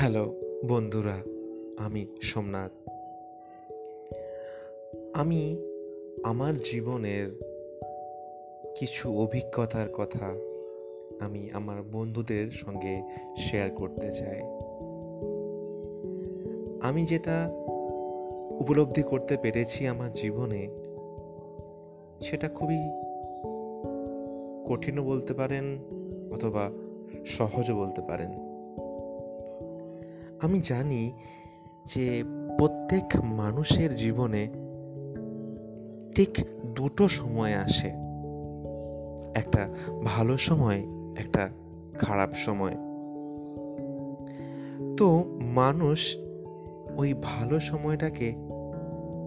Hello. বন্ধুরা, আমি সোমনাথ। আমি আমার জীবনের কিছু অভিজ্ঞতার কথা আমি আমার বন্ধুদের সঙ্গে শেয়ার করতে চাই। আমি যেটা উপলব্ধি করতে পেরেছি আমার জীবনে, সেটা খুবই কঠিনও বলতে পারেন অথবা সহজও বলতে পারেন। আমি জানি যে প্রত্যেক মানুষের জীবনে ঠিক দুটো সময় আসে। একটা ভালো সময়, একটা খারাপ সময়। তো মানুষ ওই ভালো সময়টাকে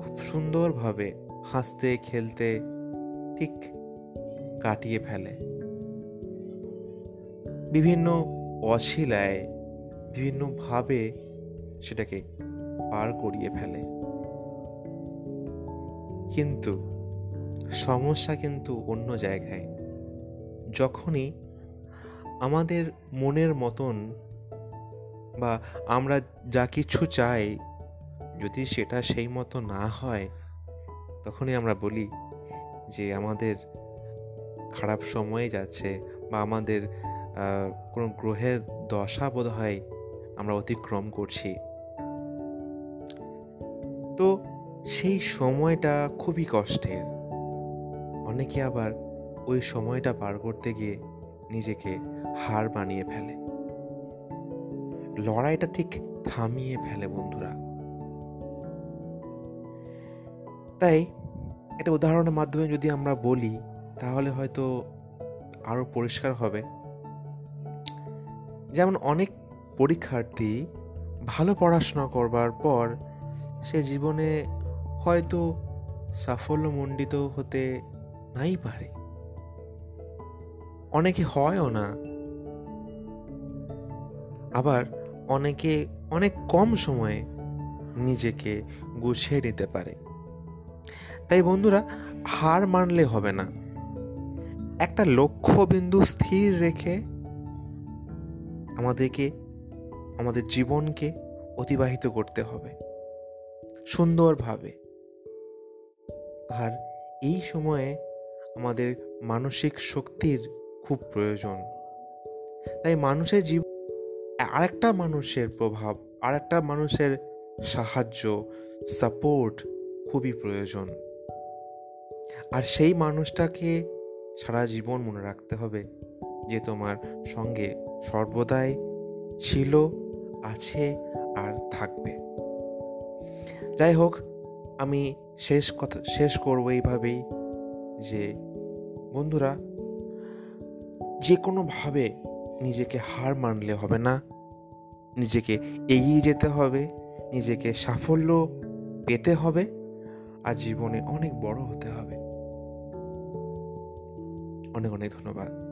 খুব সুন্দরভাবে হাসতে, খেলতে ঠিক কাটিয়ে ফেলে। বিভিন্ন অছিলায় বিভিন্নভাবে সেটাকে পার করিয়ে ফেলে। কিন্তু সমস্যা কিন্তু অন্য জায়গায়। যখনই আমাদের মনের মতন বা আমরা যা কিছু চাই, যদি সেটা সেই মতো না হয়, তখনই আমরা বলি যে আমাদের খারাপ সময় যাচ্ছে বা আমাদের কোনো গ্রহের দশা বোধ হয় আমরা অতিক্রম করছি। তো সেই সময়টা খুবই কষ্টের। অনেকে আবার ওই সময়টা পার করতে গিয়ে নিজেকে হার বানিয়ে ফেলে। লড়াইটা ঠিক থামিয়ে ফেলে বন্ধুরা। তাই একটা উদাহরণের মাধ্যমে যদি আমরা বলি, তাহলে হয়তো আরও পরিষ্কার হবে। যেমন অনেক পরীক্ষার্থী ভালো পড়াশোনা করবার পর সে জীবনে হয়তো সাফল্যমণ্ডিত হতে নাই পারে। অনেকে হয়ও না। আবার অনেকে অনেক কম সময়ে নিজেকে গুছিয়ে নিতে পারে। তাই বন্ধুরা, হার মানলে হবে না। একটা লক্ষ্য বিন্দু স্থির রেখে আমাদেরকে আমাদের জীবনকে অতিবাহিত করতে হবে। সুন্দরভাবে। আর এই সময়ে আমাদের মানসিক শক্তির খুব প্রয়োজন। তাই মানুষের জীব আরেকটা মানুষের প্রভাব, আরেকটা মানুষের সাহায্য সাপোর্ট খুবই প্রয়োজন। আর সেই মানুষটাকে সারা জীবন মনে রাখতে হবে যে তোমার সঙ্গে সর্বদাই ছিল আছে আর থাকবে। যাই হোক আমি শেষ কথা, শেষ করব এইভাবেই যে, বন্ধুরা যে কোনোভাবে নিজেকে হার মানলে হবে না। নিজেকে এগিয়ে যেতে হবে, নিজেকে সাফল্য পেতে হবে, আর জীবনে অনেক বড় হতে হবে। অনেক অনেক ধন্যবাদ।